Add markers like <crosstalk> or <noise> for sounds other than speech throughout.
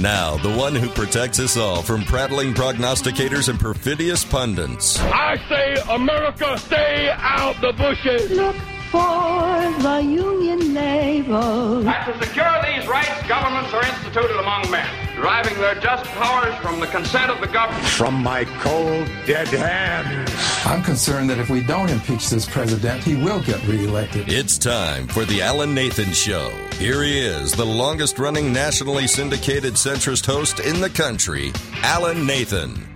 Now, the one who protects us all from prattling prognosticators and perfidious pundits. I say, America, stay out the bushes. Look for the Union naval. And to secure these rights, governments are instituted among men, deriving their just powers from the consent of the government. From my cold, dead hands. I'm concerned that if we don't impeach this president, he will get reelected. It's time for the Alan Nathan Show. Here he is, the longest running nationally syndicated centrist host in the country, Alan Nathan.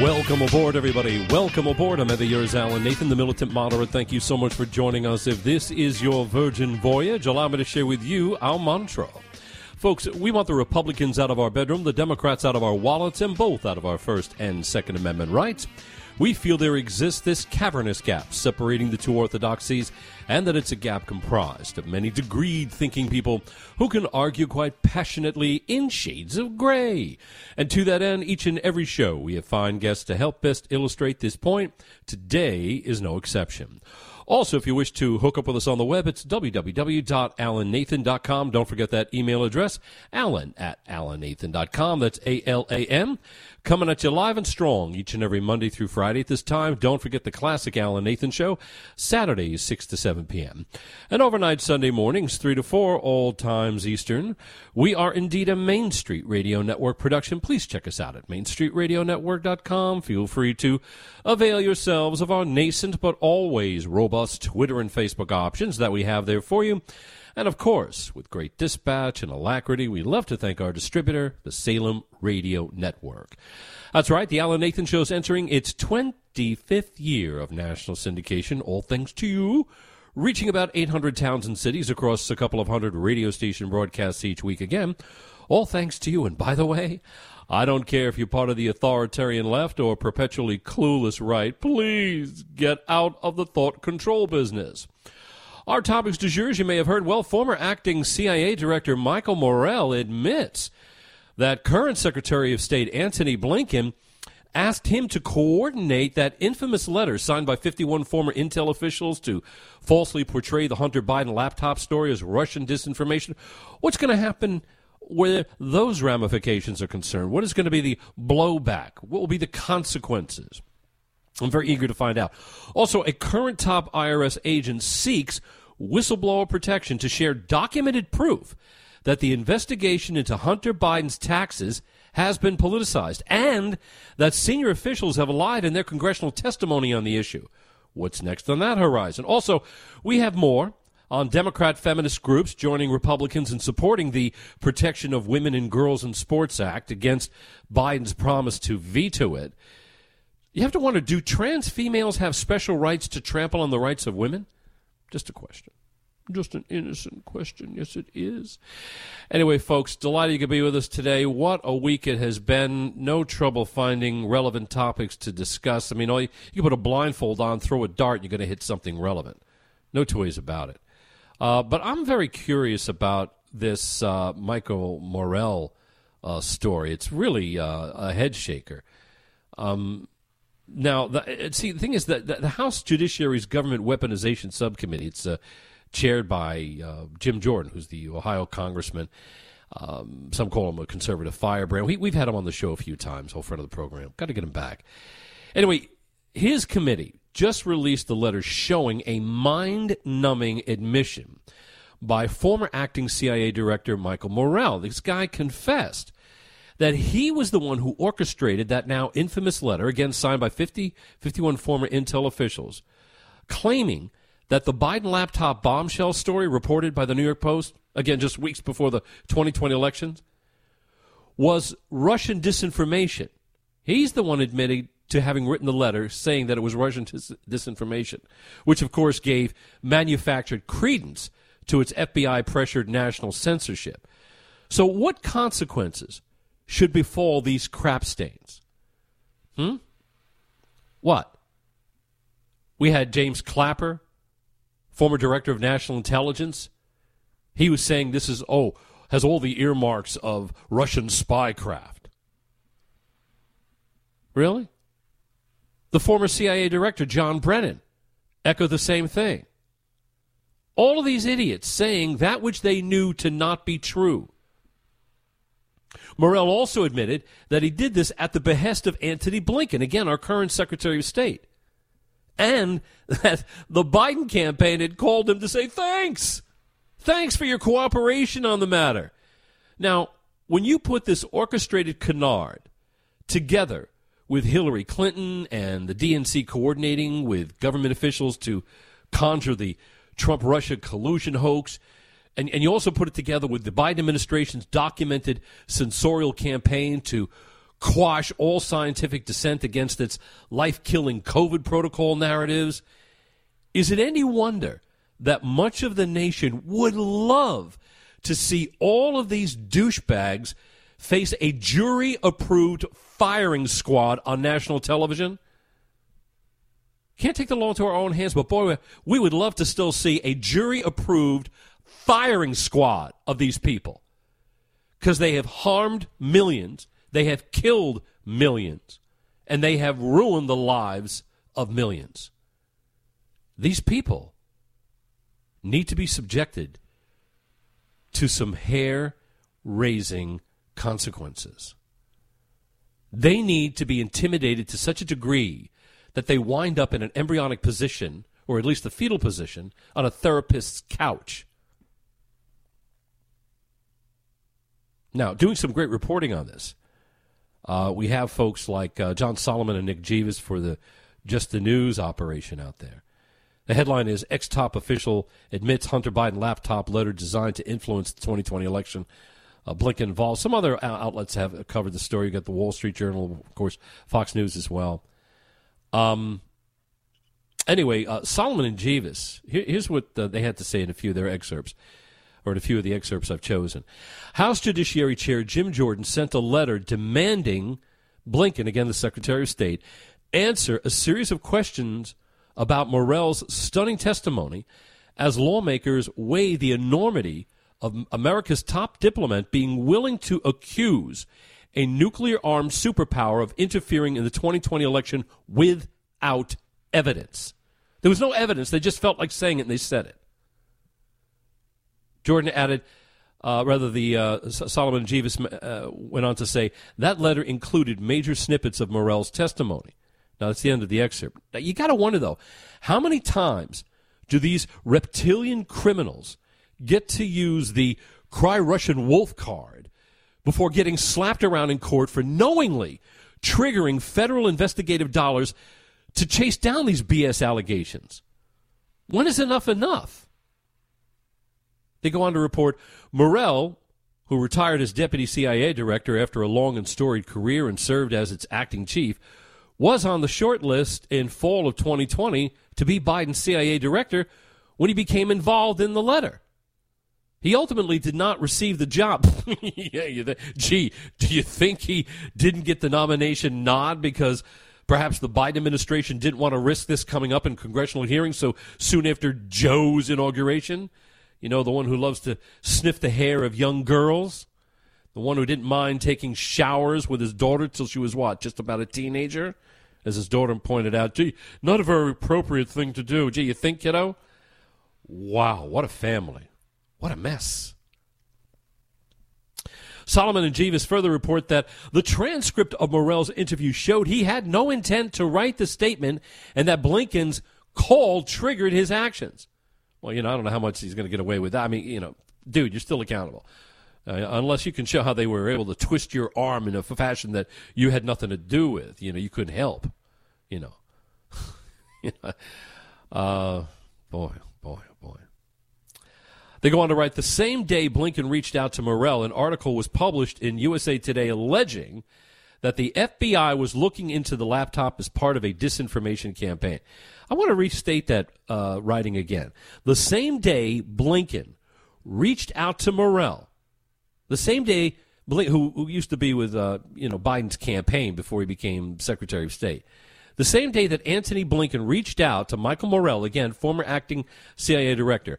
Welcome aboard, everybody. Welcome aboard. I'm ever yours, Alan Nathan, the militant moderate. Thank you so much for joining us. If this is your virgin voyage, allow me to share with you our mantra. Folks, we want the Republicans out of our bedroom, the Democrats out of our wallets, and both out of our First and Second Amendment rights. We feel there exists this cavernous gap separating the two orthodoxies, and that it's a gap comprised of many degreed thinking people who can argue quite passionately in shades of gray. And to that end, each and every show we have fine guests to help best illustrate this point. Today is no exception. Also, if you wish to hook up with us on the web, it's www.alannathan.com. Don't forget that email address, alan at alannathan.com. That's A-L-A-N. Coming at you live and strong each and every Monday through Friday at this time. Don't forget the classic Alan Nathan Show, Saturdays 6 to 7 p.m. And overnight Sunday mornings 3 to 4, all times Eastern. We are indeed a Main Street Radio Network production. Please check us out at mainstreetradionetwork.com. Feel free to avail yourselves of our nascent but always robust Twitter and Facebook options that we have there for you. And of course, with great dispatch and alacrity, we love to thank our distributor, the Salem Radio Network. That's right, the Alan Nathan Show is entering its 25th year of national syndication, all thanks to you, reaching about 800 towns and cities across a couple of hundred radio station broadcasts each week again, all thanks to you. And by the way, I don't care if you're part of the authoritarian left or perpetually clueless right, please get out of the thought control business. Our topics du jour, as you may have heard, well, former acting CIA Director Michael Morell admits that current Secretary of State Antony Blinken asked him to coordinate that infamous letter signed by 51 former intel officials to falsely portray the Hunter Biden laptop story as Russian disinformation. What's going to happen where those ramifications are concerned? What is going to be the blowback? What will be the consequences? I'm very eager to find out. Also, a current top IRS agent seeks whistleblower protection to share documented proof that the investigation into Hunter Biden's taxes has been politicized and that senior officials have lied in their congressional testimony on the issue. What's next on that horizon? Also, we have more on Democrat feminist groups joining Republicans in supporting the Protection of Women and Girls in Sports Act against Biden's promise to veto it. You have to wonder do trans females have special rights to trample on the rights of women? Just a question. Just an innocent question. Yes, it is. Anyway, folks, delighted you could be with us today. What a week it has been. No trouble finding relevant topics to discuss. I mean, all you, you can put a blindfold on, throw a dart, you're going to hit something relevant. No two ways about it. Uh, but I'm very curious about this uh, Michael Morell uh, story. It's really uh, a head shaker. Um, now, the, see, the thing is that the House Judiciary's Government Weaponization Subcommittee, it's uh, chaired by uh, Jim Jordan, who's the Ohio congressman. Um, some call him a conservative firebrand. We, we've had him on the show a few times, whole friend of the program. Got to get him back. Anyway, his committee just released a letter showing a mind numbing admission by former acting CIA director Michael Morell. This guy confessed that he was the one who orchestrated that now infamous letter, again signed by 50, 51 former intel officials, claiming that the Biden laptop bombshell story reported by the New York Post, again just weeks before the 2020 elections, was Russian disinformation. He's the one admitting to having written the letter saying that it was Russian dis- disinformation, which of course gave manufactured credence to its FBI pressured national censorship. So, what consequences should befall these crap stains? Hmm? What? We had James Clapper, former director of national intelligence. He was saying this is, oh, has all the earmarks of Russian spycraft. Really? The former CIA director, John Brennan, echoed the same thing. All of these idiots saying that which they knew to not be true. Morell also admitted that he did this at the behest of Antony Blinken, again, our current Secretary of State. And <laughs> that the Biden campaign had called him to say thanks. Thanks for your cooperation on the matter. Now, when you put this orchestrated canard together with Hillary Clinton and the DNC coordinating with government officials to conjure the Trump Russia collusion hoax, and, and you also put it together with the Biden administration's documented censorial campaign to quash all scientific dissent against its life killing COVID protocol narratives. Is it any wonder that much of the nation would love to see all of these douchebags face a jury approved firing squad on national television? Can't take the law into our own hands, but boy, we would love to still see a jury approved firing squad of these people because they have harmed millions, they have killed millions, and they have ruined the lives of millions. These people need to be subjected to some hair raising consequences. They need to be intimidated to such a degree that they wind up in an embryonic position, or at least a fetal position, on a therapist's couch Now, doing some great reporting on this, uh, we have folks like uh, John Solomon and Nick Jeeves for the Just the News operation out there. The headline is Ex top official admits Hunter Biden laptop letter designed to influence the 2020 election. Uh, Blinken involved. Some other outlets have covered the story. You got the Wall Street Journal, of course, Fox News as well. Um, anyway, uh, Solomon and Jeeves, here, here's what uh, they had to say in a few of their excerpts or in a few of the excerpts I've chosen. House Judiciary Chair Jim Jordan sent a letter demanding Blinken, again the Secretary of State, answer a series of questions about Morell's stunning testimony as lawmakers weigh the enormity of America's top diplomat being willing to accuse a nuclear armed superpower of interfering in the 2020 election without evidence. There was no evidence. They just felt like saying it and they said it. Jordan added, uh, rather, the uh, Solomon Jeeves uh, went on to say that letter included major snippets of Morell's testimony. Now that's the end of the excerpt. Now you got to wonder though, how many times do these reptilian criminals get to use the "Cry Russian Wolf" card before getting slapped around in court for knowingly triggering federal investigative dollars to chase down these BS allegations? When is enough enough? They go on to report Morell, who retired as deputy CIA director after a long and storied career and served as its acting chief, was on the short list in fall of 2020 to be Biden's CIA director when he became involved in the letter. He ultimately did not receive the job. <laughs> yeah, th- gee, do you think he didn't get the nomination nod because perhaps the Biden administration didn't want to risk this coming up in congressional hearings so soon after Joe's inauguration? You know, the one who loves to sniff the hair of young girls. The one who didn't mind taking showers with his daughter till she was what, just about a teenager? As his daughter pointed out, gee, not a very appropriate thing to do. Gee, you think, kiddo? Wow, what a family. What a mess. Solomon and Jeeves further report that the transcript of Morell's interview showed he had no intent to write the statement and that Blinken's call triggered his actions. Well, you know, I don't know how much he's going to get away with that. I mean, you know, dude, you're still accountable. Uh, unless you can show how they were able to twist your arm in a fashion that you had nothing to do with, you know, you couldn't help, you know. <laughs> you know uh, boy, boy, boy. They go on to write the same day Blinken reached out to Morell, an article was published in USA Today alleging that the FBI was looking into the laptop as part of a disinformation campaign. I want to restate that uh, writing again. The same day Blinken reached out to Morell, the same day who, who used to be with uh, you know Biden's campaign before he became Secretary of State. The same day that Antony Blinken reached out to Michael Morell, again former acting CIA director,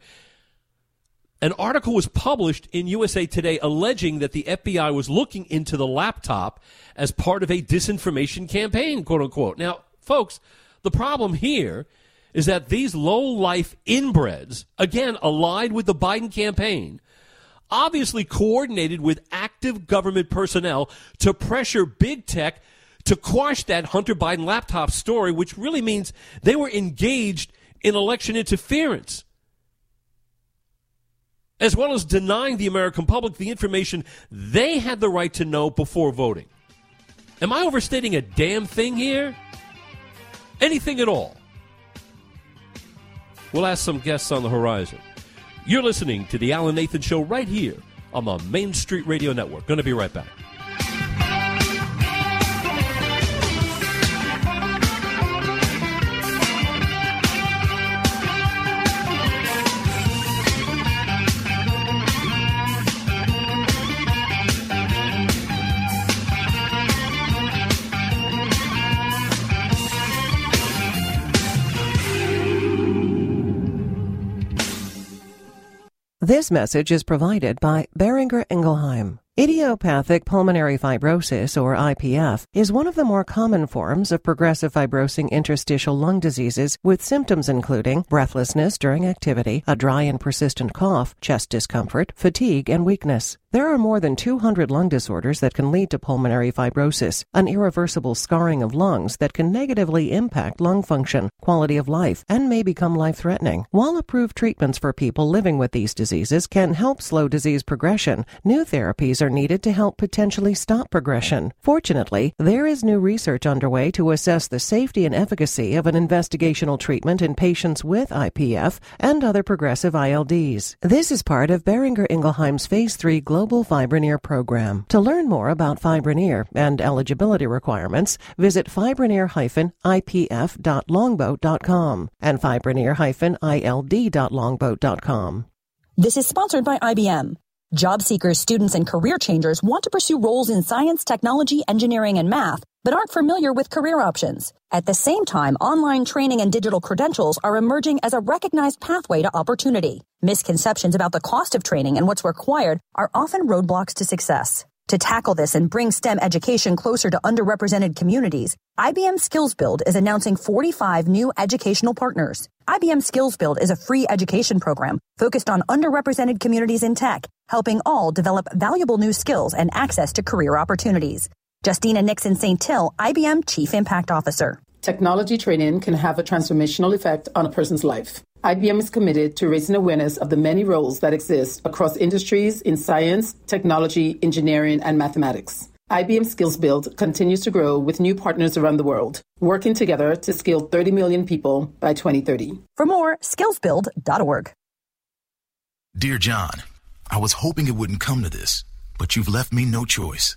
an article was published in USA Today alleging that the FBI was looking into the laptop as part of a disinformation campaign, quote unquote. Now, folks, the problem here is that these low life inbreds, again, allied with the Biden campaign, obviously coordinated with active government personnel to pressure big tech to quash that Hunter Biden laptop story, which really means they were engaged in election interference, as well as denying the American public the information they had the right to know before voting. Am I overstating a damn thing here? Anything at all? We'll ask some guests on the horizon. You're listening to The Alan Nathan Show right here on the Main Street Radio Network. Going to be right back. This message is provided by Boehringer Ingelheim. Idiopathic pulmonary fibrosis, or IPF, is one of the more common forms of progressive fibrosing interstitial lung diseases with symptoms including breathlessness during activity, a dry and persistent cough, chest discomfort, fatigue, and weakness. There are more than 200 lung disorders that can lead to pulmonary fibrosis, an irreversible scarring of lungs that can negatively impact lung function, quality of life, and may become life threatening. While approved treatments for people living with these diseases can help slow disease progression, new therapies are needed to help potentially stop progression. Fortunately, there is new research underway to assess the safety and efficacy of an investigational treatment in patients with IPF and other progressive ILDs. This is part of Boehringer Ingelheim's Phase 3 Global Global Fibroneer program. To learn more about Fibroneer and eligibility requirements, visit fibroneer-ipf.longboat.com and fibroneer-ild.longboat.com. This is sponsored by IBM. Job seekers, students, and career changers want to pursue roles in science, technology, engineering, and math but aren't familiar with career options. At the same time, online training and digital credentials are emerging as a recognized pathway to opportunity. Misconceptions about the cost of training and what's required are often roadblocks to success. To tackle this and bring STEM education closer to underrepresented communities, IBM Skills Build is announcing 45 new educational partners. IBM Skills Build is a free education program focused on underrepresented communities in tech, helping all develop valuable new skills and access to career opportunities. Justina Nixon-Saintil, IBM Chief Impact Officer. Technology training can have a transformational effect on a person's life. IBM is committed to raising awareness of the many roles that exist across industries in science, technology, engineering, and mathematics. IBM Skills Build continues to grow with new partners around the world, working together to skill 30 million people by 2030. For more, skillsbuild.org. Dear John, I was hoping it wouldn't come to this, but you've left me no choice.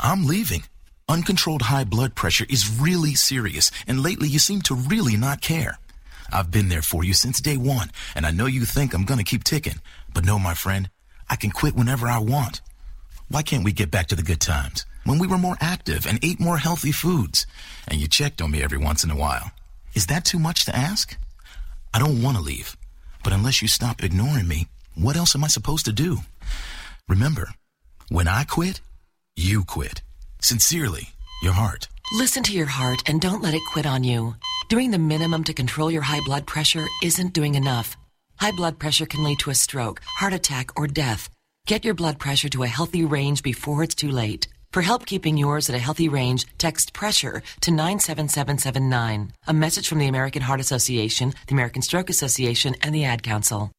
I'm leaving. Uncontrolled high blood pressure is really serious, and lately you seem to really not care. I've been there for you since day one, and I know you think I'm gonna keep ticking. But no, my friend, I can quit whenever I want. Why can't we get back to the good times? When we were more active and ate more healthy foods, and you checked on me every once in a while. Is that too much to ask? I don't want to leave, but unless you stop ignoring me, what else am I supposed to do? Remember, when I quit, you quit. Sincerely, your heart. Listen to your heart and don't let it quit on you. Doing the minimum to control your high blood pressure isn't doing enough. High blood pressure can lead to a stroke, heart attack, or death. Get your blood pressure to a healthy range before it's too late. For help keeping yours at a healthy range, text pressure to 97779. A message from the American Heart Association, the American Stroke Association, and the Ad Council.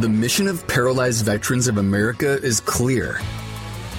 The mission of Paralyzed Veterans of America is clear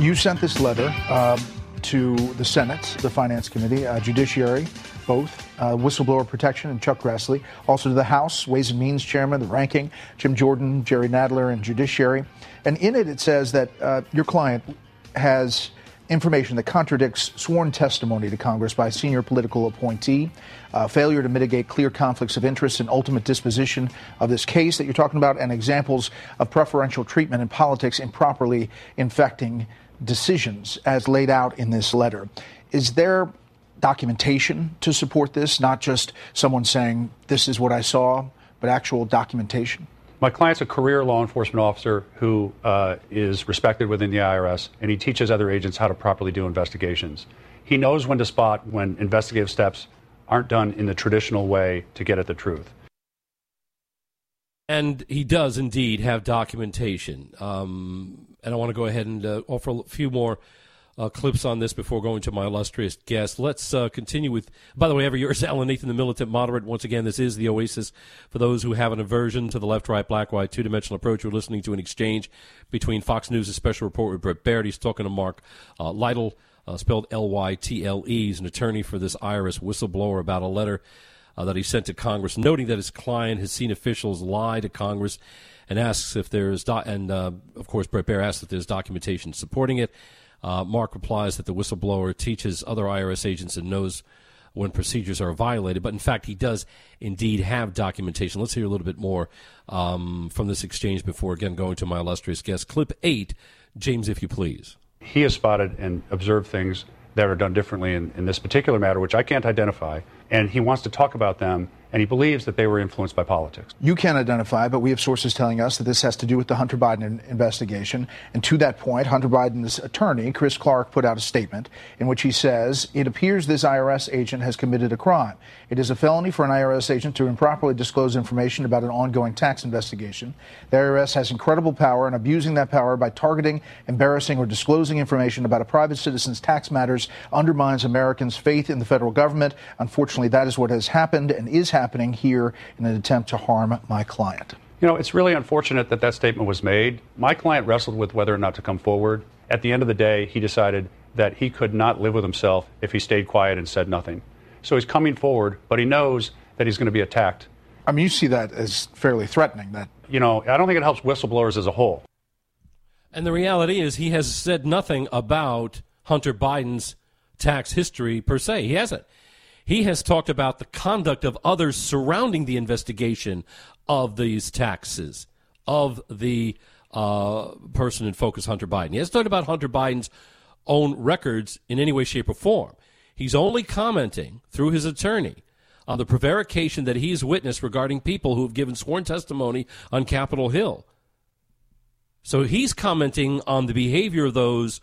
You sent this letter uh, to the Senate, the Finance Committee, uh, Judiciary, both, uh, Whistleblower Protection and Chuck Grassley, also to the House, Ways and Means Chairman, the ranking, Jim Jordan, Jerry Nadler, and Judiciary. And in it, it says that uh, your client has information that contradicts sworn testimony to Congress by a senior political appointee, uh, failure to mitigate clear conflicts of interest, and ultimate disposition of this case that you're talking about, and examples of preferential treatment in politics improperly infecting decisions as laid out in this letter. Is there documentation to support this, not just someone saying, this is what I saw, but actual documentation? My client's a career law enforcement officer who uh, is respected within the IRS, and he teaches other agents how to properly do investigations. He knows when to spot when investigative steps aren't done in the traditional way to get at the truth. And he does indeed have documentation. Um, and I want to go ahead and uh, offer a few more uh, clips on this before going to my illustrious guest. Let's uh, continue with, by the way, every year is <laughs> Alan Nathan, the militant moderate. Once again, this is the oasis for those who have an aversion to the left, right, black, white, two dimensional approach. We're listening to an exchange between Fox News' special report with Bret Baier. He's talking to Mark uh, Lytle, uh, spelled L Y T L E. He's an attorney for this IRS whistleblower about a letter. Uh, that he sent to Congress, noting that his client has seen officials lie to Congress and asks if there's, do- and uh, of course, Bret Baier asks if there's documentation supporting it. Uh, Mark replies that the whistleblower teaches other IRS agents and knows when procedures are violated. But in fact, he does indeed have documentation. Let's hear a little bit more um, from this exchange before, again, going to my illustrious guest. Clip eight, James, if you please. He has spotted and observed things that are done differently in, in this particular matter, which I can't identify, and he wants to talk about them and he believes that they were influenced by politics. You can't identify, but we have sources telling us that this has to do with the Hunter Biden investigation. And to that point, Hunter Biden's attorney, Chris Clark, put out a statement in which he says it appears this IRS agent has committed a crime. It is a felony for an IRS agent to improperly disclose information about an ongoing tax investigation. The IRS has incredible power, and abusing that power by targeting, embarrassing, or disclosing information about a private citizen's tax matters undermines Americans' faith in the federal government. Unfortunately, that is what has happened and is happening here in an attempt to harm my client. You know, it's really unfortunate that that statement was made. My client wrestled with whether or not to come forward. At the end of the day, he decided that he could not live with himself if he stayed quiet and said nothing. So he's coming forward, but he knows that he's going to be attacked. I mean, you see that as fairly threatening. That you know, I don't think it helps whistleblowers as a whole. And the reality is, he has said nothing about Hunter Biden's tax history per se. He hasn't. He has talked about the conduct of others surrounding the investigation of these taxes, of the uh, person in focus, Hunter Biden. He hasn't talked about Hunter Biden's own records in any way, shape, or form. He's only commenting through his attorney on the prevarication that he's witnessed regarding people who have given sworn testimony on Capitol Hill. So he's commenting on the behavior of those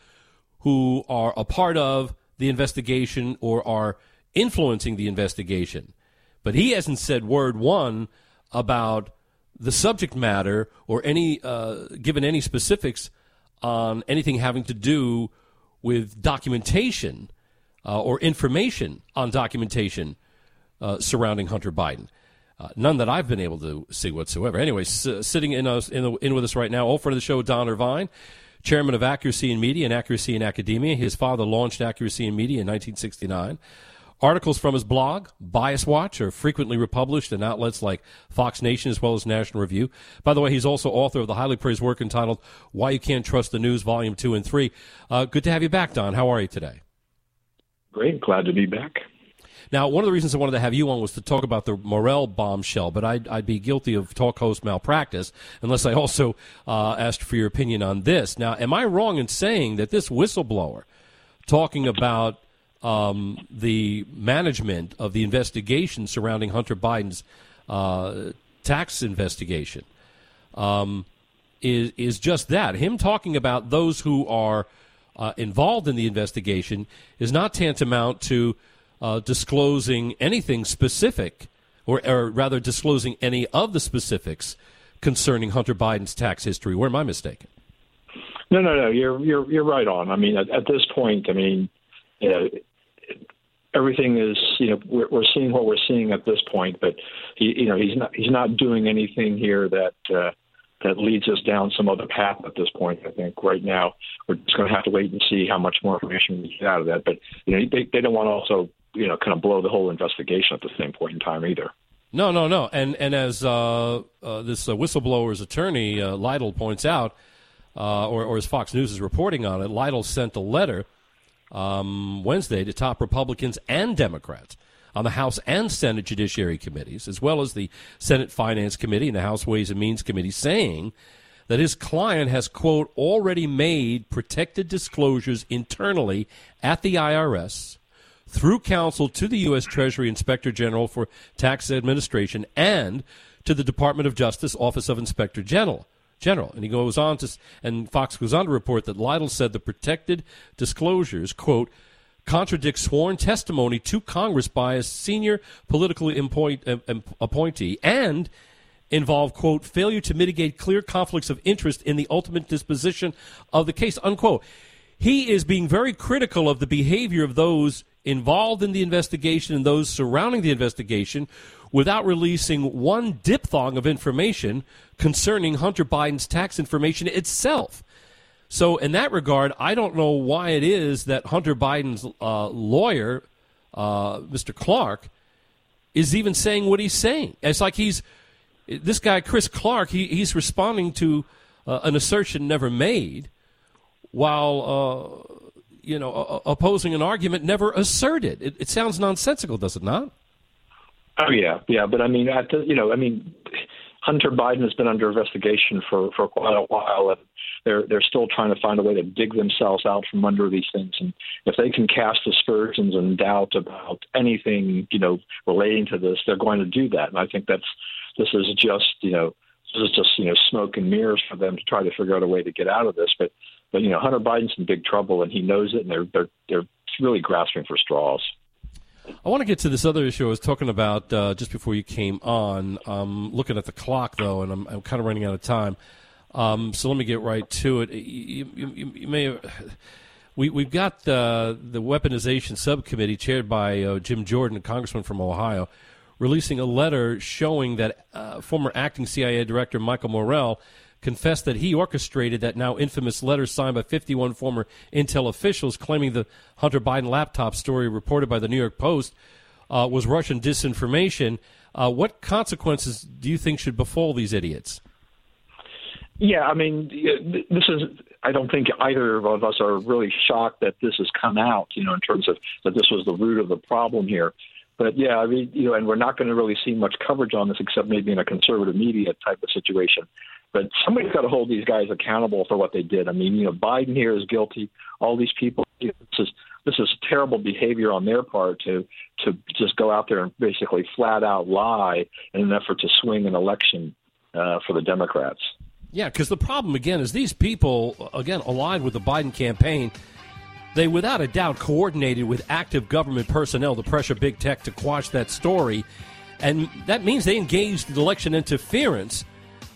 who are a part of the investigation or are influencing the investigation. But he hasn't said word one about the subject matter or any uh, given any specifics on anything having to do with documentation uh, or information on documentation uh, surrounding Hunter Biden. Uh, none that I've been able to see whatsoever. Anyway, s- sitting in, us, in, the, in, with us right now, old friend of the show, Don Irvine, chairman of Accuracy in Media and Accuracy in Academia. His father launched Accuracy in Media in 1969. Articles from his blog, Bias Watch, are frequently republished in outlets like Fox Nation as well as National Review. By the way, he's also author of the highly praised work entitled Why You Can't Trust the News, Volume 2 and 3. Uh, good to have you back, Don. How are you today? Great. Glad to be back. Now, one of the reasons I wanted to have you on was to talk about the Morell bombshell, but I'd, I'd be guilty of talk host malpractice unless I also uh, asked for your opinion on this. Now, am I wrong in saying that this whistleblower talking about um, the management of the investigation surrounding Hunter Biden's uh, tax investigation um, is is just that. Him talking about those who are uh, involved in the investigation is not tantamount to uh, disclosing anything specific, or, or rather, disclosing any of the specifics concerning Hunter Biden's tax history. Where am I mistaken? No, no, no. You're you're you're right on. I mean, at, at this point, I mean, you know, everything is you know we're, we're seeing what we're seeing at this point, but he you know he's not he's not doing anything here that. Uh, that leads us down some other path at this point. I think right now we're just going to have to wait and see how much more information we get out of that. But you know, they, they don't want to also you know kind of blow the whole investigation at the same point in time either. No, no, no. And and as uh, uh, this uh, whistleblower's attorney uh, Lytle points out, uh, or, or as Fox News is reporting on it, Lytle sent a letter um, Wednesday to top Republicans and Democrats on the House and Senate Judiciary Committees, as well as the Senate Finance Committee and the House Ways and Means Committee, saying that his client has, quote, already made protected disclosures internally at the IRS through counsel to the U.S. Treasury Inspector General for Tax Administration and to the Department of Justice Office of Inspector General. General. And he goes on to, and Fox goes on to report that Lytle said the protected disclosures, quote, contradict sworn testimony to Congress by a senior political uh, appointee and involve, quote, failure to mitigate clear conflicts of interest in the ultimate disposition of the case, unquote. He is being very critical of the behavior of those involved in the investigation and those surrounding the investigation without releasing one diphthong of information concerning Hunter Biden's tax information itself. So, in that regard, I don't know why it is that Hunter Biden's uh, lawyer, uh, Mr. Clark, is even saying what he's saying. It's like he's this guy, Chris Clark, he, he's responding to uh, an assertion never made while uh, you know, opposing an argument never asserted. It, it, sounds nonsensical, does it not? Oh yeah, yeah. But I mean, the, you know, I mean, Hunter Biden has been under investigation for for quite a while, and they're they're still trying to find a way to dig themselves out from under these things. And if they can cast aspersions and doubt about anything, you know, relating to this, they're going to do that. And I think that's this is just you know this is just you know smoke and mirrors for them to try to figure out a way to get out of this. But but you know, Hunter Biden's in big trouble, and he knows it, and they're they're they're really grasping for straws. I want to get to this other issue I was talking about uh, just before you came on. Um, looking at the clock though, and I'm, I'm kind of running out of time. Um, so let me get right to it. You, you, you may have, we we've got the the weaponization subcommittee chaired by uh, Jim Jordan, a congressman from Ohio, releasing a letter showing that uh, former acting CIA director Michael Morell confessed that he orchestrated that now infamous letter signed by 51 former Intel officials claiming the Hunter Biden laptop story reported by the New York Post uh, was Russian disinformation. Uh, what consequences do you think should befall these idiots? Yeah, I mean, this is. I don't think either of us are really shocked that this has come out. You know, in terms of that this was the root of the problem here. But yeah, I mean, you know, and we're not going to really see much coverage on this except maybe in a conservative media type of situation. But somebody's got to hold these guys accountable for what they did. I mean, you know, Biden here is guilty. All these people. This is this is terrible behavior on their part to to just go out there and basically flat out lie in an effort to swing an election uh, for the Democrats. Yeah, because the problem again is these people again aligned with the Biden campaign. They without a doubt coordinated with active government personnel to pressure big tech to quash that story, and that means they engaged in election interference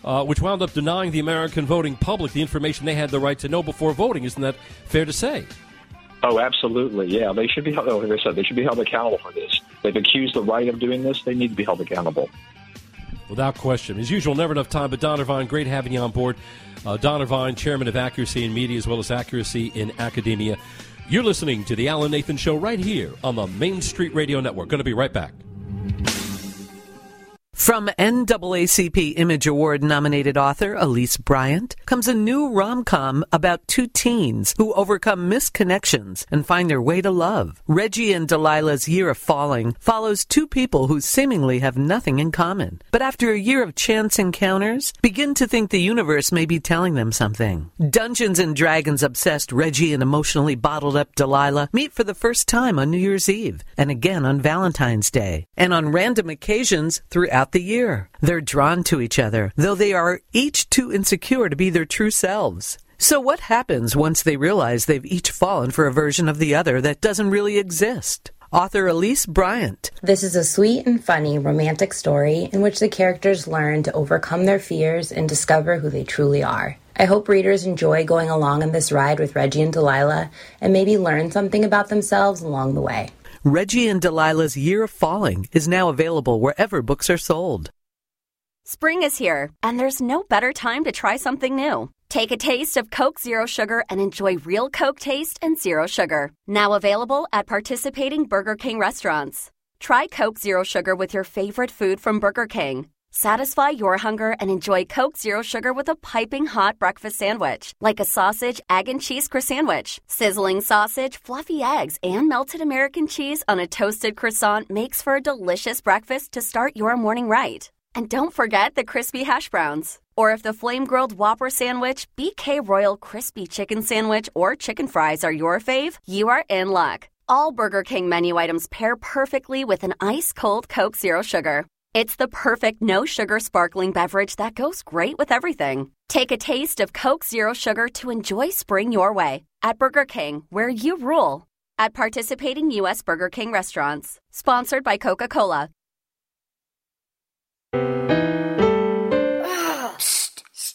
uh, which wound up denying the American voting public the information they had the right to know before voting. Isn't that fair to say? Oh, absolutely. Yeah, they should be. Oh, like I said, they should be held accountable for this. They've accused the right of doing this. They need to be held accountable. Without question. As usual, never enough time, but Don Irvine, great having you on board. Uh, Don Irvine, chairman of Accuracy in Media as well as Accuracy in Academia. You're listening to The Alan Nathan Show right here on the Main Street Radio Network. Going to be right back. From NAACP Image Award nominated author Elise Bryant comes a new rom com about two teens who overcome misconnections and find their way to love. Reggie and Delilah's Year of Falling follows two people who seemingly have nothing in common, but after a year of chance encounters, begin to think the universe may be telling them something. Dungeons and Dragons obsessed Reggie and emotionally bottled up Delilah meet for the first time on New Year's Eve and again on Valentine's Day, and on random occasions throughout the year. They're drawn to each other, though they are each too insecure to be their true selves. So, what happens once they realize they've each fallen for a version of the other that doesn't really exist? Author Elise Bryant. This is a sweet and funny romantic story in which the characters learn to overcome their fears and discover who they truly are. I hope readers enjoy going along on this ride with Reggie and Delilah and maybe learn something about themselves along the way. Reggie and Delilah's Year of Falling is now available wherever books are sold. Spring is here, and there's no better time to try something new. Take a taste of Coke Zero Sugar and enjoy real Coke taste and zero sugar. Now available at participating Burger King restaurants. Try Coke Zero Sugar with your favorite food from Burger King. Satisfy your hunger and enjoy Coke Zero Sugar with a piping hot breakfast sandwich, like a sausage, egg, and cheese croissant. sandwich. Sizzling sausage, fluffy eggs, and melted American cheese on a toasted croissant makes for a delicious breakfast to start your morning right. And don't forget the crispy hash browns. Or if the flame grilled Whopper sandwich, BK Royal Crispy Chicken Sandwich, or chicken fries are your fave, you are in luck. All Burger King menu items pair perfectly with an ice cold Coke Zero Sugar. It's the perfect no sugar sparkling beverage that goes great with everything. Take a taste of Coke Zero Sugar to enjoy spring your way at Burger King, where you rule. At participating U.S. Burger King restaurants. Sponsored by Coca Cola.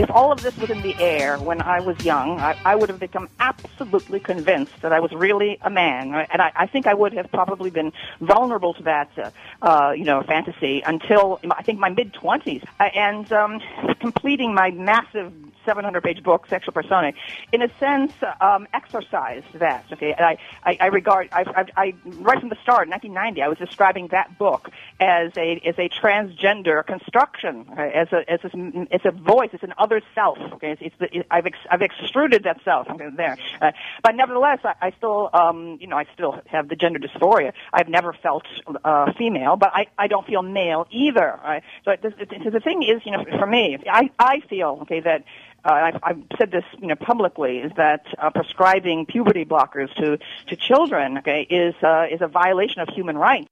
If all of this was in the air when I was young, I, I would have become absolutely convinced that I was really a man, and I, I think I would have probably been vulnerable to that, uh, uh, you know, fantasy until I think my mid twenties, and um, completing my massive 700 page book, Sexual Personae, in a sense, um, exercised that. Okay, and I, I, I regard, I, I, I, right from the start, 1990, I was describing that book as a as a transgender construction, as a as a, as a voice, it's an other self. Okay, it's, it's the, it, I've ex, I've extruded that self. Okay, there, uh, but nevertheless, I, I still, um, you know, I still have the gender dysphoria. I've never felt uh, female, but I, I don't feel male either. Right? So, it, so the thing is, you know, for me, I I feel okay that uh, I've, I've said this you know publicly is that uh, prescribing puberty blockers to to children okay is uh, is a violation of human rights.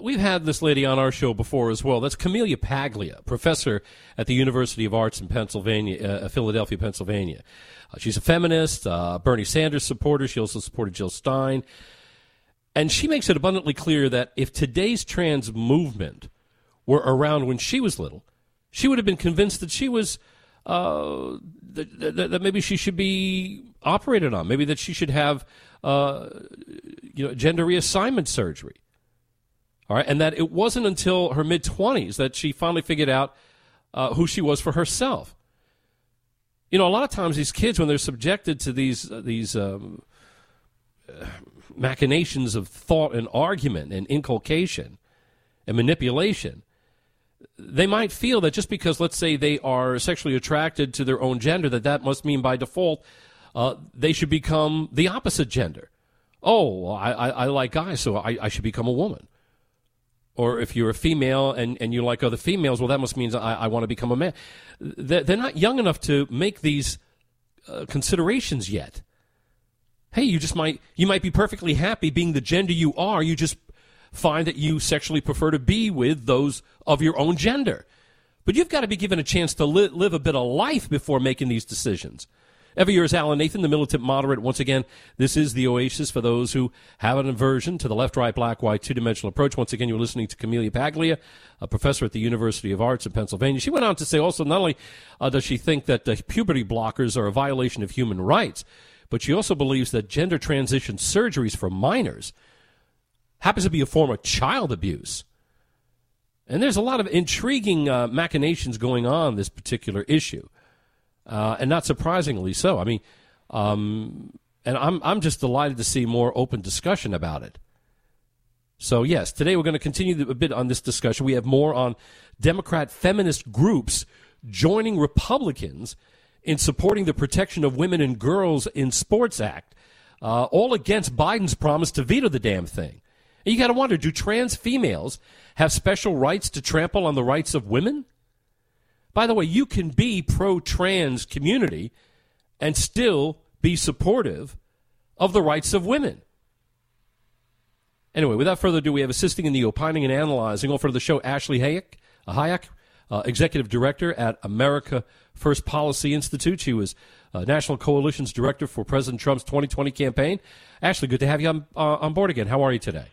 We've had this lady on our show before as well. That's Camille Paglia, professor at the University of Arts in Pennsylvania, uh, Philadelphia, Pennsylvania. Uh, she's a feminist, uh, Bernie Sanders supporter. She also supported Jill Stein. And she makes it abundantly clear that if today's trans movement were around when she was little, she would have been convinced that she was uh, that, that, that, maybe she should be operated on, maybe that she should have uh, you know gender reassignment surgery. All right, and that it wasn't until her mid twenties that she finally figured out uh, who she was for herself. You know, a lot of times these kids, when they're subjected to these uh, these um, machinations of thought and argument and inculcation and manipulation, they might feel that just because, let's say, they are sexually attracted to their own gender, that that must mean by default uh, they should become the opposite gender. Oh, I, I, I like guys, so I, I, should become a woman. Or if you're a female and, and you like other females, well, that must mean I, I want to become a man. They're, not young enough to make these uh, considerations yet. Hey, you just might you might be perfectly happy being the gender you are. You just find that you sexually prefer to be with those of your own gender. But you've got to be given a chance to li- live a bit of life before making these decisions. Every year is Alan Nathan, the militant moderate. Once again, this is the oasis for those who have an aversion to the left, right, black, white, two dimensional approach. Once again, you're listening to Camille Paglia, a professor at the University of Arts in Pennsylvania. She went on to say also, not only uh, does she think that uh, puberty blockers are a violation of human rights, but she also believes that gender transition surgeries for minors happens to be a form of child abuse. And there's a lot of intriguing uh, machinations going on this particular issue, uh, and not surprisingly so. I mean, um, and I'm I'm just delighted to see more open discussion about it. So yes, today we're going to continue a bit on this discussion. We have more on Democrat feminist groups joining Republicans in supporting the Protection of Women and Girls in Sports Act, uh, all against Biden's promise to veto the damn thing. You got to wonder do trans females have special rights to trample on the rights of women? By the way, you can be pro trans community and still be supportive of the rights of women. Anyway, without further ado, we have assisting in the opining and analyzing over the show Ashley Hayek, Hayek uh, executive director at America First Policy Institute. She was uh, National Coalition's director for President Trump's 2020 campaign. Ashley, good to have you on, uh, on board again. How are you today?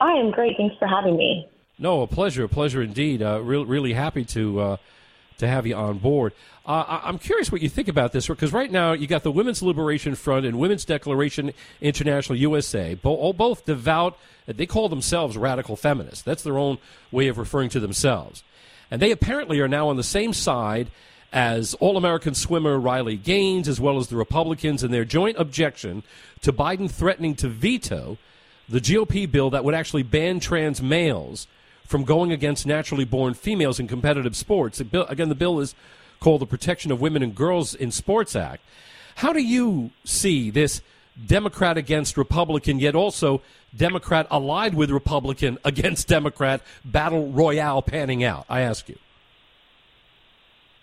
I am great. Thanks for having me. No, a pleasure, a pleasure indeed. Uh, re- really happy to uh, to have you on board. Uh, I- am curious what you think about this because right now you got the Women's Liberation Front and Women's Declaration International USA, bo- both devout. They call themselves radical feminists. That's their own way of referring to themselves, and they apparently are now on the same side as All American swimmer Riley Gaines, as well as the Republicans, in their joint objection to Biden threatening to veto the GOP bill that would actually ban trans males from going against naturally born females in competitive sports. again, the bill is called the Protection of Women and Girls in Sports Act. How do you see this Democrat against Republican, yet also Democrat allied with Republican <laughs> against Democrat battle royale panning out? I ask you.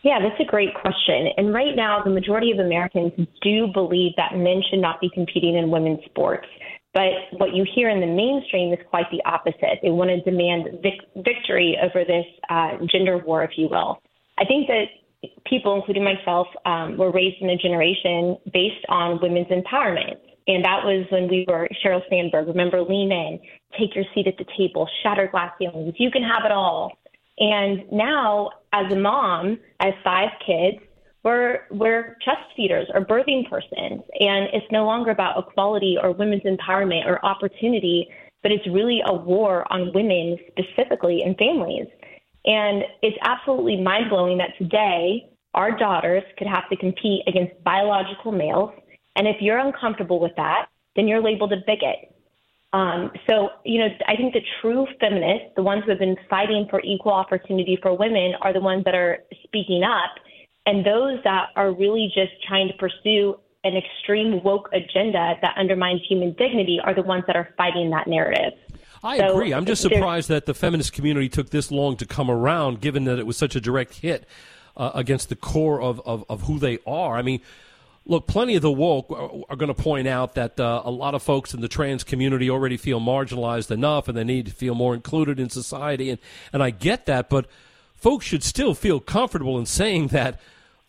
Yeah, that's a great question. And right now, the majority of Americans do believe that men should not be competing in women's sports. But what you hear in the mainstream is quite the opposite. They want to demand vic- victory over this uh, gender war, if you will. I think that people, including myself, um, were raised in a generation based on women's empowerment. And that was when we were Sheryl Sandberg. Remember, lean in, take your seat at the table, shatter glass ceilings. You can have it all. And now, as a mom, I have five kids we're we're chest feeders or birthing persons, and it's no longer about equality or women's empowerment or opportunity, but it's really a war on women specifically and families. And it's absolutely mind blowing that today our daughters could have to compete against biological males. And if you're uncomfortable with that, then you're labeled a bigot. Um, so, you know, I think the true feminists, the ones who have been fighting for equal opportunity for women, are the ones that are speaking up. And those that are really just trying to pursue an extreme woke agenda that undermines human dignity are the ones that are fighting that narrative. I so agree. I'm just surprised that the feminist community took this long to come around, given that it was such a direct hit uh, against the core of, of, of who they are. I mean, look, plenty of the woke are, going to point out that uh, a lot of folks in the trans community already feel marginalized enough and they need to feel more included in society. And, and I get that, but folks should still feel comfortable in saying that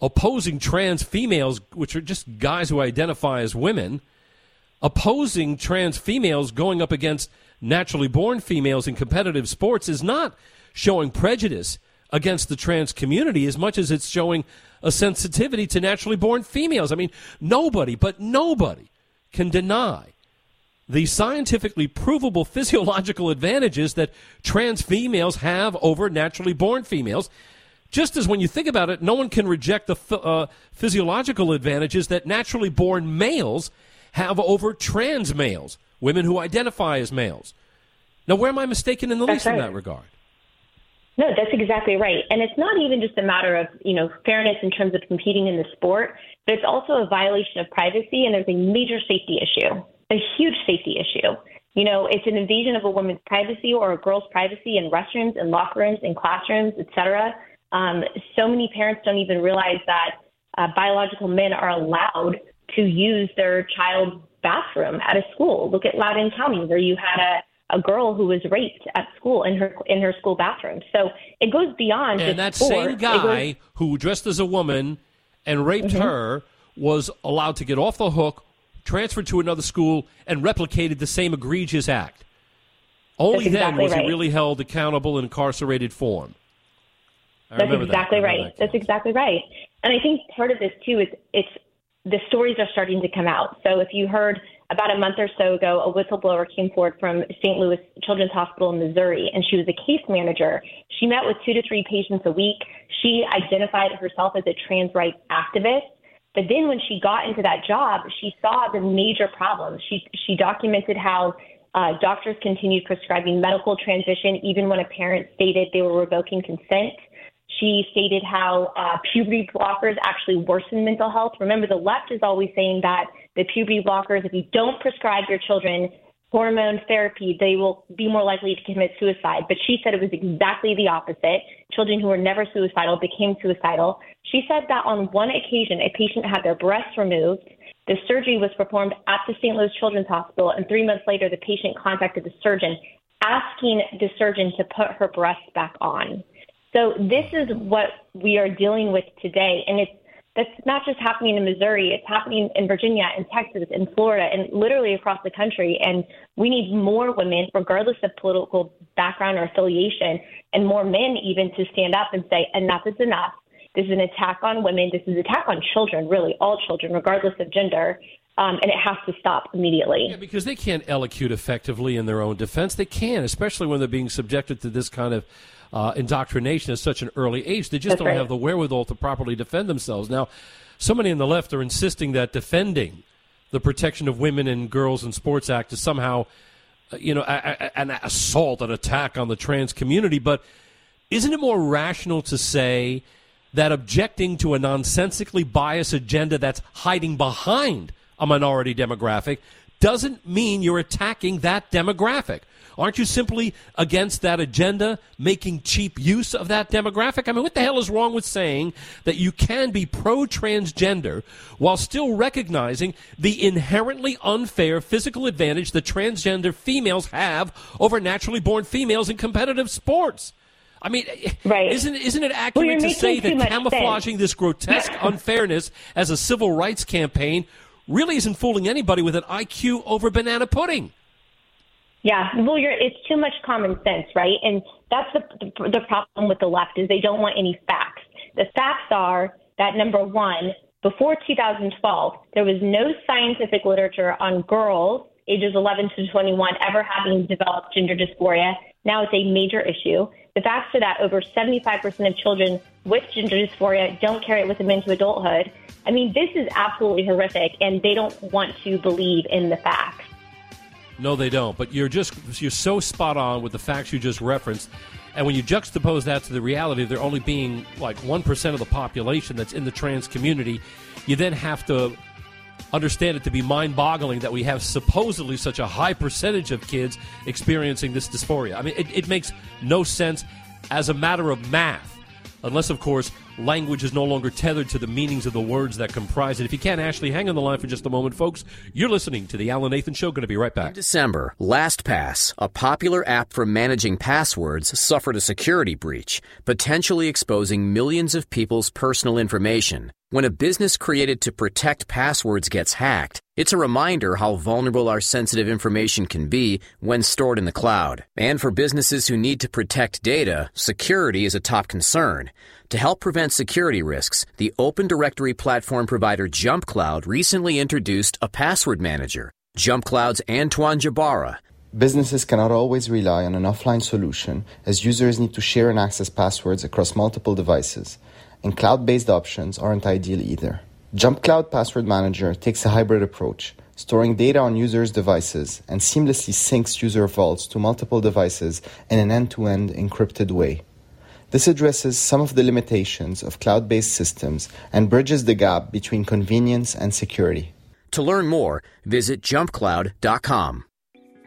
opposing trans females, which are just guys who identify as women, opposing trans females going up against naturally born females in competitive sports is not showing prejudice against the trans community as much as it's showing a sensitivity to naturally born females. I mean, nobody, but nobody can deny the scientifically provable <laughs> physiological advantages that trans females have over naturally born females. Just as when you think about it, no one can reject the uh, physiological advantages that naturally born males have over trans males, women who identify as males. Now, where am I mistaken in the That's least right. in that regard? No, that's exactly right. And it's not even just a matter of, you know, fairness in terms of competing in the sport, but it's also a violation of privacy and there's a major safety issue, a huge safety issue. You know, it's an invasion of a woman's privacy or a girl's privacy in restrooms and locker rooms and classrooms, et cetera. Um, so many parents don't even realize that uh, biological men are allowed to use their child's bathroom at a school. Look at Loudoun County, where you had a a girl who was raped at school in her in her school bathroom. So it goes beyond. And that sport. same guy goes, who dressed as a woman and raped mm-hmm. her was allowed to get off the hook, transferred to another school, and replicated the same egregious act. Only That's then was right. he really held accountable in incarcerated form. That's exactly that. right. That That's exactly right. And I think part of this too is it's the stories are starting to come out. So if you heard about a month or so ago, a whistleblower came forward from St. Louis Children's Hospital in Missouri, and she was a case manager. She met with two to three patients a week. She identified herself as a trans rights activist. But then when she got into that job, she saw the major problems. She, she documented how uh, doctors continued prescribing medical transition even when a parent stated they were revoking consent. She stated how uh, puberty blockers actually worsen mental health. Remember, the left is always saying that the puberty blockers, if you don't prescribe your children hormone therapy, they will be more likely to commit suicide. But she said it was exactly the opposite. Children who were never suicidal became suicidal. She said that on one occasion, a patient had their breasts removed. The surgery was performed at the St. Louis Children's Hospital, and three months later, the patient contacted the surgeon asking the surgeon to put her breasts back on. So this is what we are dealing with today, and it's that's not just happening in Missouri; it's happening in Virginia, in Texas, in Florida, and literally across the country. And we need more women, regardless of political background or affiliation, and more men even to stand up and say, "Enough is enough." This is an attack on women. This is an attack on children, really, all children, regardless of gender. Um, and it has to stop immediately. Yeah, because they can't elocute effectively in their own defense. They can, especially when they're being subjected to this kind of uh, indoctrination at such an early age. They just That's don't right. have the wherewithal to properly defend themselves. Now, so many on the left are insisting that defending the Protection of Women and Girls in Sports Act is somehow, uh, you know, a, a, an assault, an attack on the trans community. But isn't it more rational to say that objecting to a nonsensically biased agenda that's hiding behind a minority demographic doesn't mean you're attacking that demographic? Aren't you simply against that agenda, making cheap use of that demographic? I mean, what the hell is wrong with saying that you can be pro transgender while still recognizing the inherently unfair physical advantage that transgender females have over naturally born females in competitive sports? I mean, right. isn't isn't it accurate you're to say that camouflaging sense. this grotesque <laughs> unfairness as a civil rights campaign really isn't fooling anybody with an IQ over banana pudding? Yeah, well, you're, it's too much common sense, right? And that's the, the the problem with the left is they don't want any facts. The facts are that number one, before 2012, there was no scientific literature on girls ages 11 to 21 ever having developed gender dysphoria, Now it's a major issue. The facts are that over 75% of children with gender dysphoria don't carry it with them into adulthood. I mean, this is absolutely horrific, and they don't want to believe in the facts. No, they don't. But you're just you're so spot on with the facts you just referenced. And when you juxtapose that to the reality of there only being like 1% of the population that's in the trans community, you then have to understand it to be mind boggling that we have supposedly such a high percentage of kids experiencing this dysphoria. I mean, it, it makes no sense as a matter of math unless, of course, language is no longer tethered to the meanings of the words that comprise it. If you can't, Ashley, hang on the line for just a moment, folks. You're listening to The Alan Nathan Show. Going to be right back. In December, LastPass, a popular app for managing passwords, suffered a security breach, potentially exposing millions of people's personal information. When a business created to protect passwords gets hacked, it's a reminder how vulnerable our sensitive information can be when stored in the cloud. And for businesses who need to protect data, security is a top concern. To help prevent security risks, the open directory platform provider JumpCloud recently introduced a password manager. JumpCloud's Antoine Jebara Businesses cannot always rely on an offline solution as users need to share and access passwords across multiple devices and cloud-based options aren't ideal either. JumpCloud Password Manager takes a hybrid approach, storing data on users' devices and seamlessly syncs user vaults to multiple devices in an end-to-end encrypted way. This addresses some of the limitations of cloud-based systems and bridges the gap between convenience and security. To learn more, visit jumpcloud.com.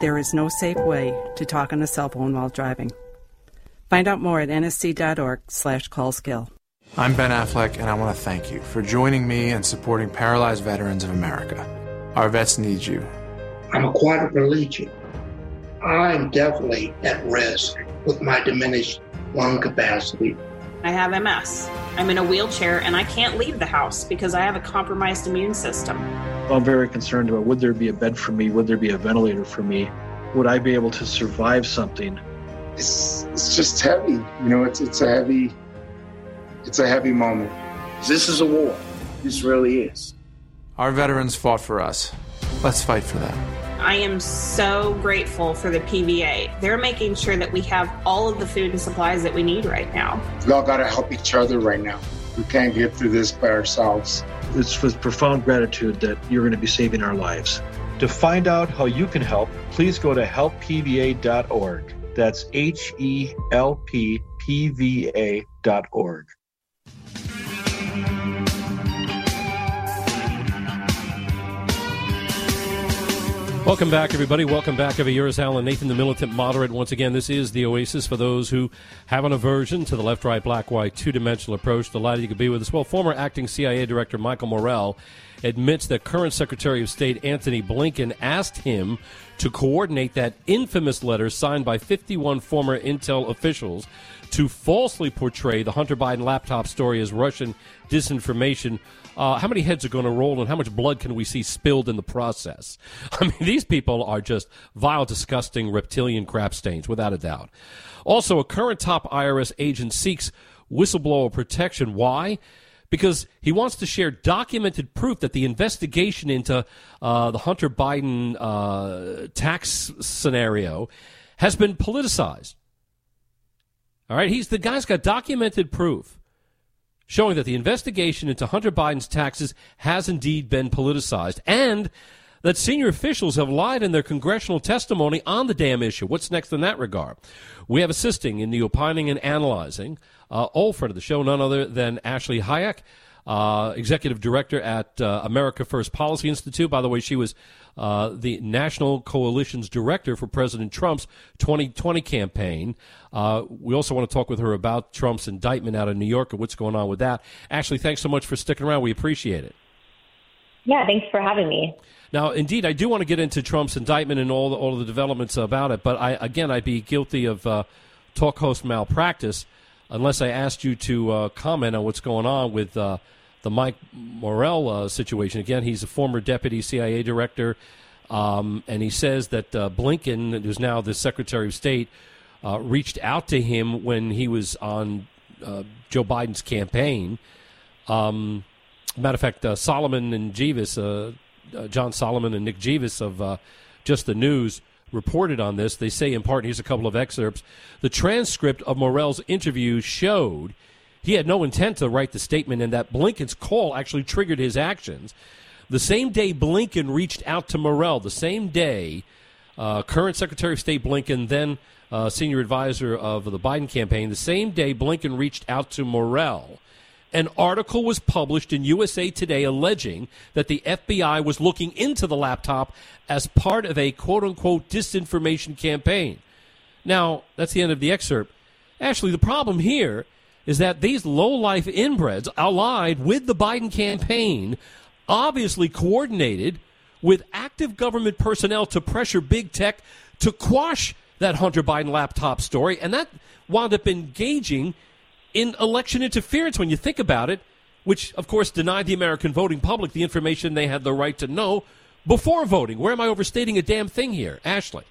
there is no safe way to talk on a cell phone while driving. Find out more at nsc.org slash callskill. I'm Ben Affleck, and I want to thank you for joining me and supporting Paralyzed Veterans of America. Our vets need you. I'm a quadriplegic. I'm definitely at risk with my diminished lung capacity. I have MS. I'm in a wheelchair and I can't leave the house because I have a compromised immune system. I'm very concerned about would there be a bed for me? Would there be a ventilator for me? Would I be able to survive something? It's, it's just heavy. You know, it's, it's a heavy, it's a heavy moment. This is a war. This really is. Our veterans fought for us. Let's fight for them. I am so grateful for the PVA. They're making sure that we have all of the food and supplies that we need right now. We all got to help each other right now. We can't get through this by ourselves. It's with profound gratitude that you're going to be saving our lives. To find out how you can help, please go to helppva.org. That's H E L P P V A.org. Welcome back, everybody. Welcome back every year. Is Alan Nathan, the militant moderate. Once again, this is the Oasis for those who have an aversion to the left, right, black, white, two dimensional approach. Delighted you could be with us. Well, former acting CIA Director Michael Morell admits that current Secretary of State Antony Blinken asked him to coordinate that infamous letter signed by 51 former intel officials to falsely portray the Hunter Biden laptop story as Russian disinformation. Uh, how many heads are going to roll and how much blood can we see spilled in the process? <laughs> I mean, these people are just vile, disgusting, reptilian crap stains, without a doubt. Also, a current top IRS agent seeks whistleblower protection. Why? Because he wants to share documented proof that the investigation into uh, the Hunter Biden uh, tax scenario has been politicized. All right, he's the guy's got documented proof showing that the investigation into Hunter Biden's taxes has indeed been politicized and that senior officials have lied in their congressional testimony on the damn issue. What's next in that regard? We have assisting in the opining and analyzing, uh, old friend of the show, none other than Ashley Hayek, uh, executive director at uh, America First Policy Institute. By the way, she was uh, the National Coalition's director for President Trump's 2020 campaign. Uh, we also want to talk with her about Trump's indictment out of New York and what's going on with that. Ashley, thanks so much for sticking around. We appreciate it. Yeah, thanks for having me. Now, indeed, I do want to get into Trump's indictment and all the, all the developments about it, but I again, I'd be guilty of uh, talk host malpractice unless I asked you to uh, comment on what's going on with uh, the Mike Morell uh, situation. Again, he's a former deputy CIA director, um, and he says that uh, Blinken, who's now the Secretary of State, uh, reached out to him when he was on Joe Biden's campaign. Um, matter of fact, Solomon and Jeeves, uh, John Solomon and Nick Jeeves of Just the News reported on this. They say, in part, here's a couple of excerpts. The transcript of Morell's interview showed he had no intent to write the statement, and that Blinken's call actually triggered his actions. The same day Blinken reached out to Morell, the same day, uh, current Secretary of State Blinken, then uh, senior advisor of the Biden campaign, the same day Blinken reached out to Morell, an article was published in USA Today alleging that the FBI was looking into the laptop as part of a quote unquote disinformation campaign. Now, that's the end of the excerpt. Actually, the problem here is that these low-life inbreds allied with the Biden campaign obviously coordinated with active government personnel to pressure big tech to quash that Hunter Biden laptop story, and that wound up engaging in election interference when you think about it, which, of course, denied the American voting public the information they had the right to know before voting. Where am I overstating a damn thing here? Ashley.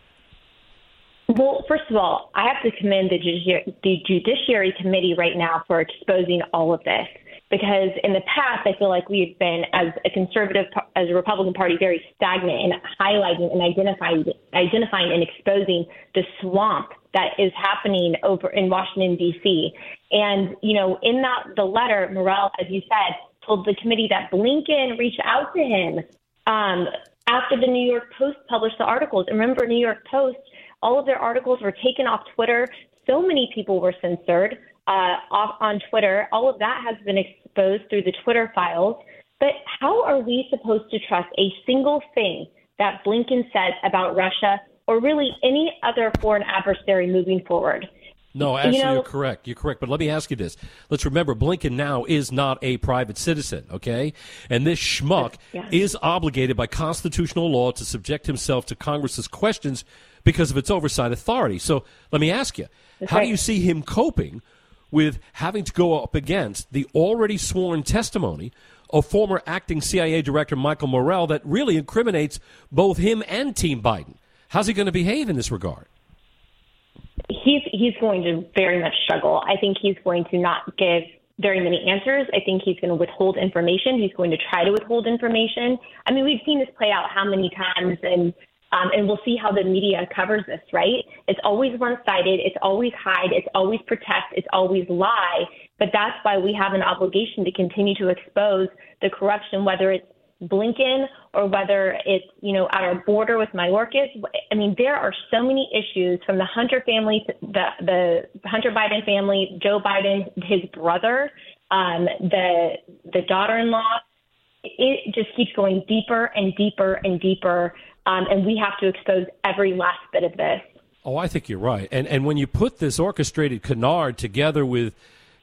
Well, first of all, I have to commend the, Judici- the Judiciary Committee right now for exposing all of this. Because in the past, I feel like we have been, as a conservative, as a Republican Party, very stagnant in highlighting and identifying, identifying and exposing the swamp that is happening over in Washington D.C. And you know, in that the letter, Morell, as you said, told the committee that Blinken reached out to him um, after the New York Post published the articles. And remember, New York Post all of their articles were taken off Twitter. So many people were censored uh, off on Twitter. All of that has been exposed through the Twitter files. But how are we supposed to trust a single thing that Blinken says about Russia or really any other foreign adversary moving forward? No, actually, you know, you're correct. You're correct. But let me ask you this. Let's remember, Blinken now is not a private citizen, okay? And this schmuck yeah. is obligated by constitutional law to subject himself to Congress's questions because of its oversight authority. So let me ask you, That's how right. do you see him coping with having to go up against the already sworn testimony of former acting CIA Director Michael Morell that really incriminates both him and Team Biden. How's he going to behave in this regard? He's he's going to very much struggle. I think he's going to not give very many answers. I think he's going to withhold information. He's going to try to withhold information. I mean, we've seen this play out how many times, and um, and we'll see how the media covers this. Right? It's always one-sided. It's always hide. It's always protect. It's always lie. But that's why we have an obligation to continue to expose the corruption, whether it's Blinken or whether it's, you know, at our border with Mayorkas. I mean, there are so many issues from the Hunter family, the, the Hunter Biden family, Joe Biden, his brother, um, the, the daughter-in-law. It just keeps going deeper and deeper and deeper. Um, and we have to expose every last bit of this. Oh, I think you're right. And, and when you put this orchestrated canard together with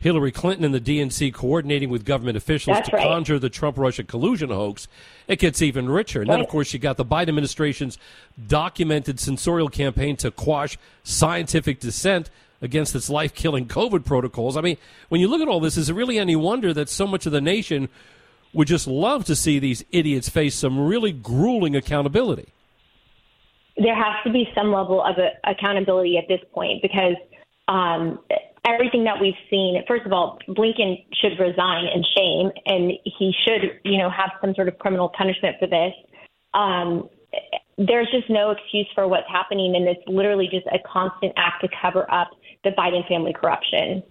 Hillary Clinton and the DNC coordinating with government officials That's to right. conjure the Trump Russia collusion hoax, it gets even richer. And then, of course, you got the Biden administration's documented censorial campaign to quash scientific dissent against its life killing COVID protocols. I mean, when you look at all this, is it really any wonder that so much of the nation would just love to see these idiots face some really grueling accountability? there has to be some level of accountability at this point because um, everything that we've seen. First of all, Blinken should resign in shame, and he should, you know, have some sort of criminal punishment for this. Um, there's just no excuse for what's happening, and it's literally just a constant act to cover up the Biden family corruption.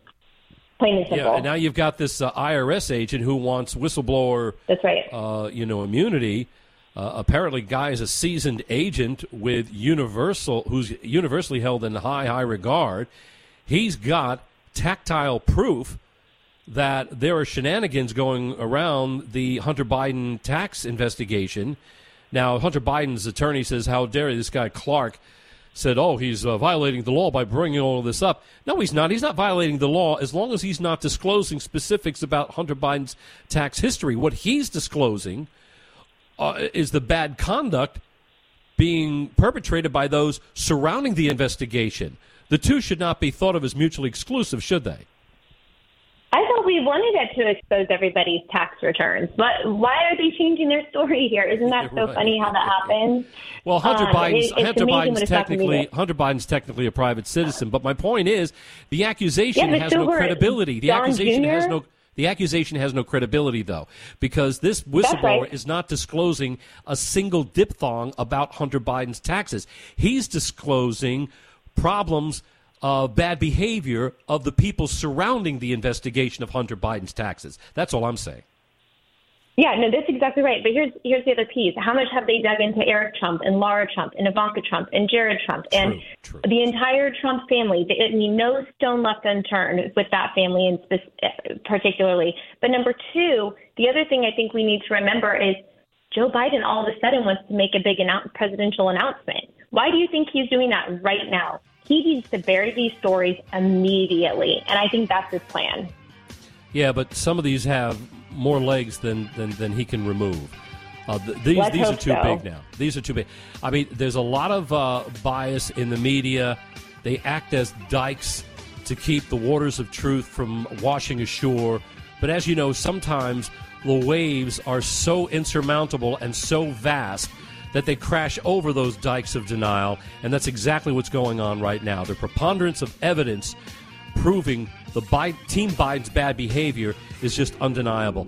Plain and simple. Yeah, and now you've got this uh, IRS agent who wants whistleblower. That's right. Uh, you know, immunity. Uh, apparently, guy is a seasoned agent with Universal, who's universally held in high, high regard. He's got tactile proof that there are shenanigans going around the Hunter Biden tax investigation. Now, Hunter Biden's attorney says, "How dare this guy Clark?" Said, "Oh, he's uh, violating the law by bringing all this up." No, he's not. He's not violating the law as long as he's not disclosing specifics about Hunter Biden's tax history. What he's disclosing uh, is the bad conduct being perpetrated by those surrounding the investigation. The two should not be thought of as mutually exclusive, should they? I thought we wanted it to expose everybody's tax returns. But why are they changing their story here? Isn't that so <laughs> Right. funny how that happens? Well, Hunter Um, Biden's it- Hunter Biden's what it's happening technically Hunter Biden's technically a private citizen, but my point is the accusation Yeah, has no credibility. The accusation has no the accusation has no credibility though, because this whistleblower right. is not disclosing a single diphthong about Hunter Biden's taxes. He's disclosing problems of bad behavior of the people surrounding the investigation of Hunter Biden's taxes. That's all I'm saying. Yeah, no, that's exactly right. But here's here's the other piece. How much have they dug into Eric Trump and Laura Trump and Ivanka Trump and Jared Trump and the entire Trump family? I mean, no stone left unturned with that family in spec- particularly. But number two, the other thing I think we need to remember is Joe Biden all of a sudden wants to make a big annou- presidential announcement. Why do you think he's doing that right now? He needs to bury these stories immediately, and I think that's his plan. Yeah, but some of these have more legs than than, than he can remove. Uh, th- these Let's these are too so. big now. These are too big. I mean, there's a lot of uh, bias in the media. They act as dikes to keep the waters of truth from washing ashore. But as you know, sometimes the waves are so insurmountable and so vast that they crash over those dikes of denial, and that's exactly what's going on right now. The preponderance of evidence proving the Biden, Team Biden's bad behavior is just undeniable.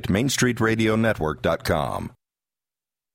website, mainstreetradionetwork.com.